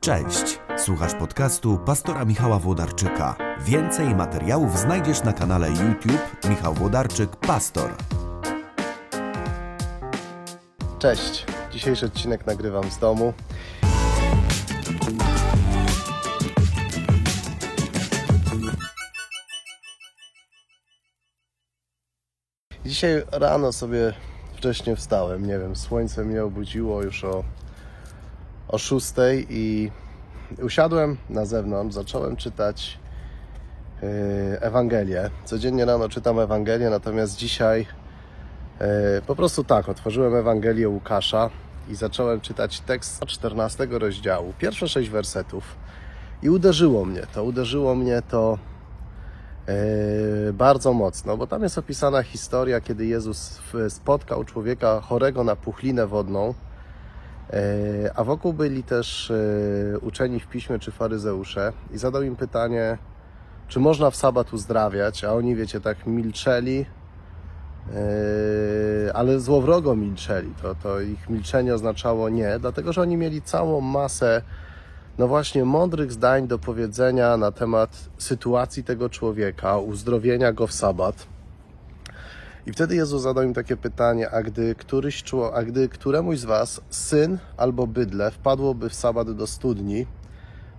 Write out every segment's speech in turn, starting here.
Cześć, słuchasz podcastu pastora Michała Włodarczyka. Więcej materiałów znajdziesz na kanale YouTube Michał Włodarczyk Pastor. Cześć, dzisiejszy odcinek nagrywam z domu. Dzisiaj rano sobie wcześnie wstałem, nie wiem, słońce mnie obudziło już o, o 6 i usiadłem na zewnątrz, zacząłem czytać yy, Ewangelię. Codziennie rano czytam Ewangelię, natomiast dzisiaj yy, po prostu tak, otworzyłem Ewangelię Łukasza i zacząłem czytać tekst 14 rozdziału, pierwsze sześć wersetów. I uderzyło mnie to, uderzyło mnie to Yy, bardzo mocno, bo tam jest opisana historia, kiedy Jezus spotkał człowieka chorego na puchlinę wodną, a wokół byli też yy, uczeni w piśmie czy faryzeusze i zadał im pytanie, czy można w sabat uzdrawiać, a oni, wiecie, tak milczeli, yy, ale złowrogo milczeli. To, to ich milczenie oznaczało nie, dlatego że oni mieli całą masę no właśnie mądrych zdań do powiedzenia na temat sytuacji tego człowieka, uzdrowienia go w sabat. I wtedy Jezus zadał im takie pytanie, a gdy, któryś, czło- a gdy któremuś z was syn albo bydle wpadłoby w sabat do studni,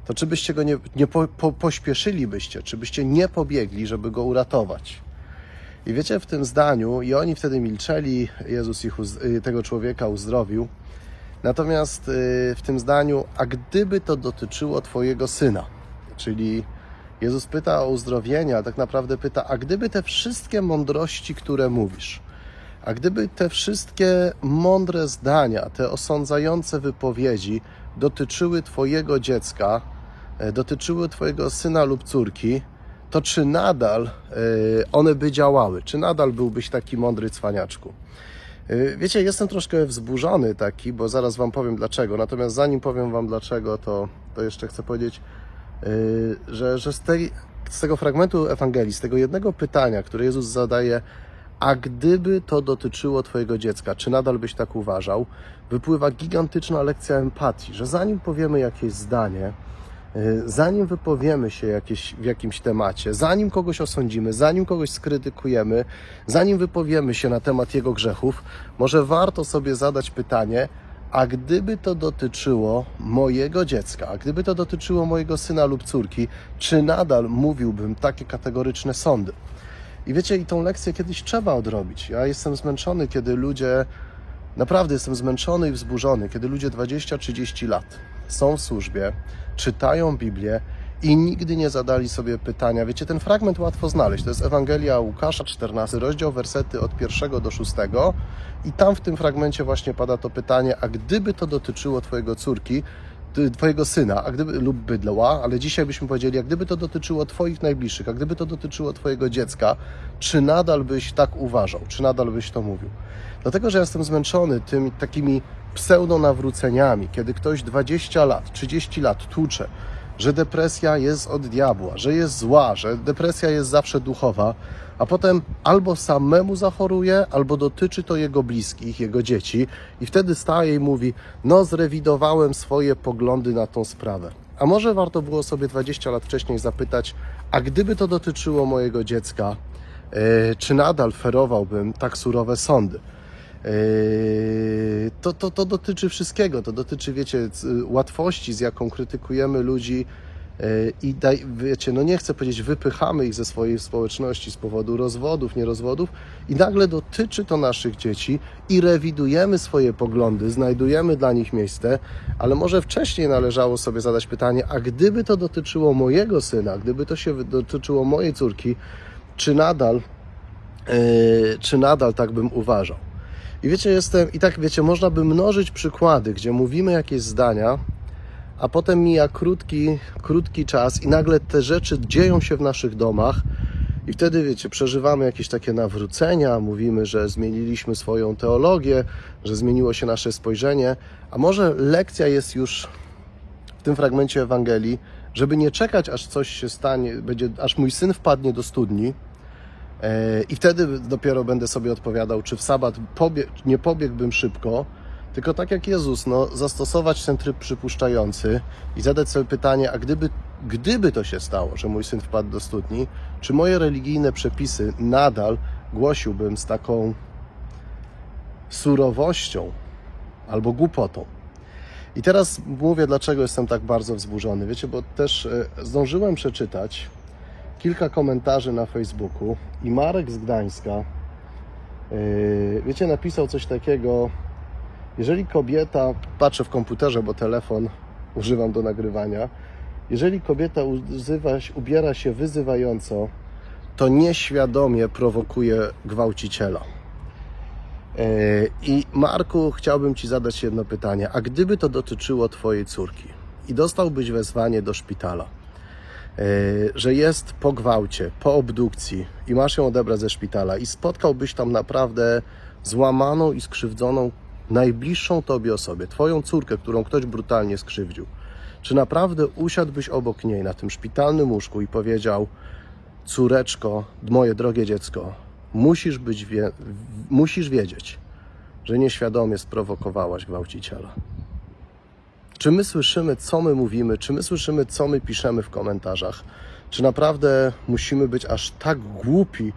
to czy byście go nie, nie po, po, pośpieszylibyście, czy byście nie pobiegli, żeby go uratować? I wiecie, w tym zdaniu, i oni wtedy milczeli, Jezus ich, y, tego człowieka uzdrowił, Natomiast y, w tym zdaniu, a gdyby to dotyczyło Twojego syna, czyli Jezus pyta o uzdrowienie, a tak naprawdę pyta, a gdyby te wszystkie mądrości, które mówisz, a gdyby te wszystkie mądre zdania, te osądzające wypowiedzi dotyczyły Twojego dziecka, e, dotyczyły Twojego syna lub córki, to czy nadal e, one by działały? Czy nadal byłbyś taki mądry cwaniaczku? Yy, Wiecie, jestem troszkę wzburzony taki, bo zaraz Wam powiem dlaczego. Natomiast zanim powiem Wam dlaczego, to, to jeszcze chcę powiedzieć, że, że z, tej, z tego fragmentu Ewangelii, z tego jednego pytania, które Jezus zadaje, a gdyby to dotyczyło Twojego dziecka, czy nadal byś tak uważał, wypływa gigantyczna lekcja empatii, że zanim powiemy jakieś zdanie, yy, zanim wypowiemy się jakieś, w jakimś temacie, zanim kogoś osądzimy, zanim kogoś skrytykujemy, zanim wypowiemy się na temat jego grzechów, może warto sobie zadać pytanie, a gdyby to dotyczyło mojego dziecka, a gdyby to dotyczyło mojego syna lub córki, czy nadal mówiłbym takie kategoryczne sądy? I wiecie, i tą lekcję kiedyś trzeba odrobić. Ja jestem zmęczony, kiedy ludzie, naprawdę jestem zmęczony i wzburzony, kiedy ludzie 20-30 lat są w służbie, czytają Biblię i nigdy nie zadali sobie pytania. Wiecie, ten fragment łatwo znaleźć. To jest Ewangelia Łukasza, 14 rozdział, wersety od 1 do 6. I tam w tym fragmencie właśnie pada to pytanie, a gdyby to dotyczyło Twojego córki, Twojego syna, a gdyby, lub bydła, ale dzisiaj byśmy powiedzieli, a gdyby to dotyczyło Twoich najbliższych, a gdyby to dotyczyło Twojego dziecka, czy nadal byś tak uważał, czy nadal byś to mówił? Dlatego, że jestem zmęczony tymi takimi pseudo-nawróceniami, kiedy ktoś 20 lat, 30 lat tłucze, że depresja jest od diabła, że jest zła, że depresja jest zawsze duchowa, a potem albo samemu zachoruje, albo dotyczy to jego bliskich, jego dzieci, i wtedy staje i mówi: No, zrewidowałem swoje poglądy na tą sprawę. A może warto było sobie 20 lat wcześniej zapytać: A gdyby to dotyczyło mojego dziecka, e, czy nadal ferowałbym tak surowe sądy? Yy, to, to, to dotyczy wszystkiego. To dotyczy, wiecie, łatwości, z jaką krytykujemy ludzi yy, i daj, wiecie, no nie chcę powiedzieć, wypychamy ich ze swojej społeczności z powodu rozwodów, nierozwodów i nagle dotyczy to naszych dzieci i rewidujemy swoje poglądy, znajdujemy dla nich miejsce, ale może wcześniej należało sobie zadać pytanie, a gdyby to dotyczyło mojego syna, gdyby to się dotyczyło mojej córki, czy nadal, yy, czy nadal tak bym uważał? I wiecie, jestem, i tak wiecie, można by mnożyć przykłady, gdzie mówimy jakieś zdania, a potem mija krótki, krótki czas i nagle te rzeczy dzieją się w naszych domach. I wtedy, wiecie, przeżywamy jakieś takie nawrócenia, mówimy, że zmieniliśmy swoją teologię, że zmieniło się nasze spojrzenie, a może lekcja jest już w tym fragmencie Ewangelii, żeby nie czekać, aż coś się stanie, będzie, aż mój syn wpadnie do studni, I wtedy dopiero będę sobie odpowiadał, czy w sabat nie pobiegłbym szybko, Tylko tak jak Jezus, no, zastosować ten tryb przypuszczający i zadać sobie pytanie, a gdyby, gdyby to się stało, że mój syn wpadł do studni, czy moje religijne przepisy nadal głosiłbym z taką surowością albo głupotą? I teraz mówię, dlaczego jestem tak bardzo wzburzony. Wiecie, bo też e, zdążyłem przeczytać kilka komentarzy na Facebooku i Marek z Gdańska, e, wiecie, napisał coś takiego, jeżeli kobieta, patrzę w komputerze, bo telefon używam do nagrywania, jeżeli kobieta używa, ubiera się wyzywająco, to nieświadomie prowokuje gwałciciela. E, I Marku, chciałbym Ci zadać jedno pytanie. A gdyby to dotyczyło Twojej córki i dostałbyś wezwanie do szpitala, że jest po gwałcie, po obdukcji i masz ją odebrać ze szpitala i spotkałbyś tam naprawdę złamaną i skrzywdzoną najbliższą Tobie osobie, Twoją córkę, którą ktoś brutalnie skrzywdził, czy naprawdę usiadłbyś obok niej na tym szpitalnym łóżku i powiedział: Córeczko, moje drogie dziecko, musisz, być wie, musisz wiedzieć, że nieświadomie sprowokowałaś gwałciciela. Czy my słyszymy, co my mówimy? Czy my słyszymy, co my piszemy w komentarzach? Czy naprawdę musimy być aż tak głupi,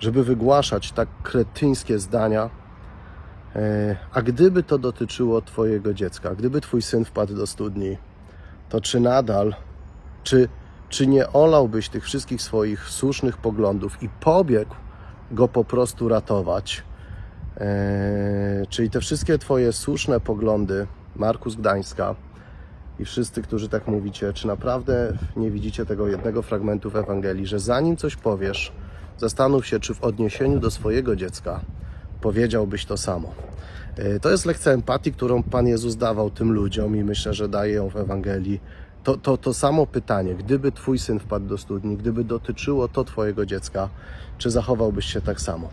żeby wygłaszać tak kretyńskie zdania? E, A gdyby to dotyczyło Twojego dziecka, gdyby Twój syn wpadł do studni, to czy nadal, czy, czy nie olałbyś tych wszystkich swoich słusznych poglądów i pobiegł go po prostu ratować? E, czyli te wszystkie Twoje słuszne poglądy, Markus Gdańska i wszyscy, którzy tak mówicie, czy naprawdę nie widzicie tego jednego fragmentu w Ewangelii, że zanim coś powiesz, zastanów się, czy w odniesieniu do swojego dziecka powiedziałbyś to samo. E, To jest lekcja empatii, którą Pan Jezus dawał tym ludziom i myślę, że daje ją w Ewangelii. To, to, to samo pytanie, gdyby Twój syn wpadł do studni, gdyby dotyczyło to Twojego dziecka, czy zachowałbyś się tak samo?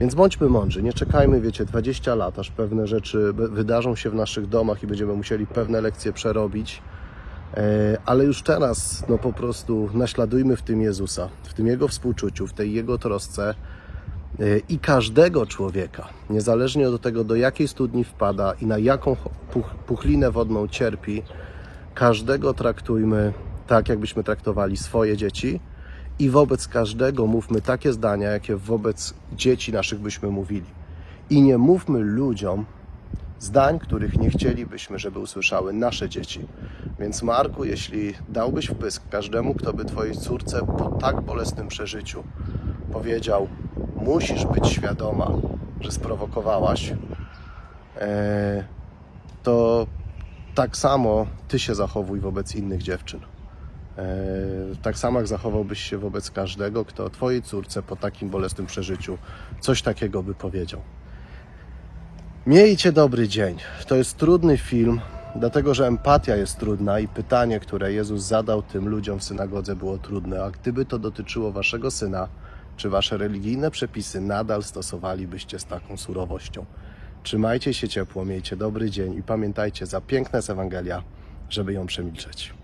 Więc bądźmy mądrzy, nie czekajmy, wiecie, 20 lat, aż pewne rzeczy wydarzą się w naszych domach i będziemy musieli pewne lekcje przerobić. E, Ale już teraz, no po prostu naśladujmy w tym Jezusa, w tym Jego współczuciu, w tej Jego trosce e, i każdego człowieka, niezależnie od tego, do jakiej studni wpada i na jaką puchlinę wodną cierpi, każdego traktujmy tak, jakbyśmy traktowali swoje dzieci i wobec każdego mówmy takie zdania, jakie wobec dzieci naszych byśmy mówili. I nie mówmy ludziom zdań, których nie chcielibyśmy, żeby usłyszały nasze dzieci. Więc Marku, jeśli dałbyś wpysk każdemu, kto by Twojej córce po tak bolesnym przeżyciu powiedział, musisz być świadoma, że sprowokowałaś, e, to tak samo Ty się zachowuj wobec innych dziewczyn. E, Tak samo jak zachowałbyś się wobec każdego, kto Twojej córce po takim bolesnym przeżyciu coś takiego by powiedział. Miejcie dobry dzień. To jest trudny film, dlatego że empatia jest trudna i pytanie, które Jezus zadał tym ludziom w synagodze było trudne. A gdyby to dotyczyło waszego syna, czy wasze religijne przepisy nadal stosowalibyście z taką surowością? Trzymajcie się ciepło, miejcie dobry dzień i pamiętajcie, za piękna jest Ewangelia, żeby ją przemilczeć.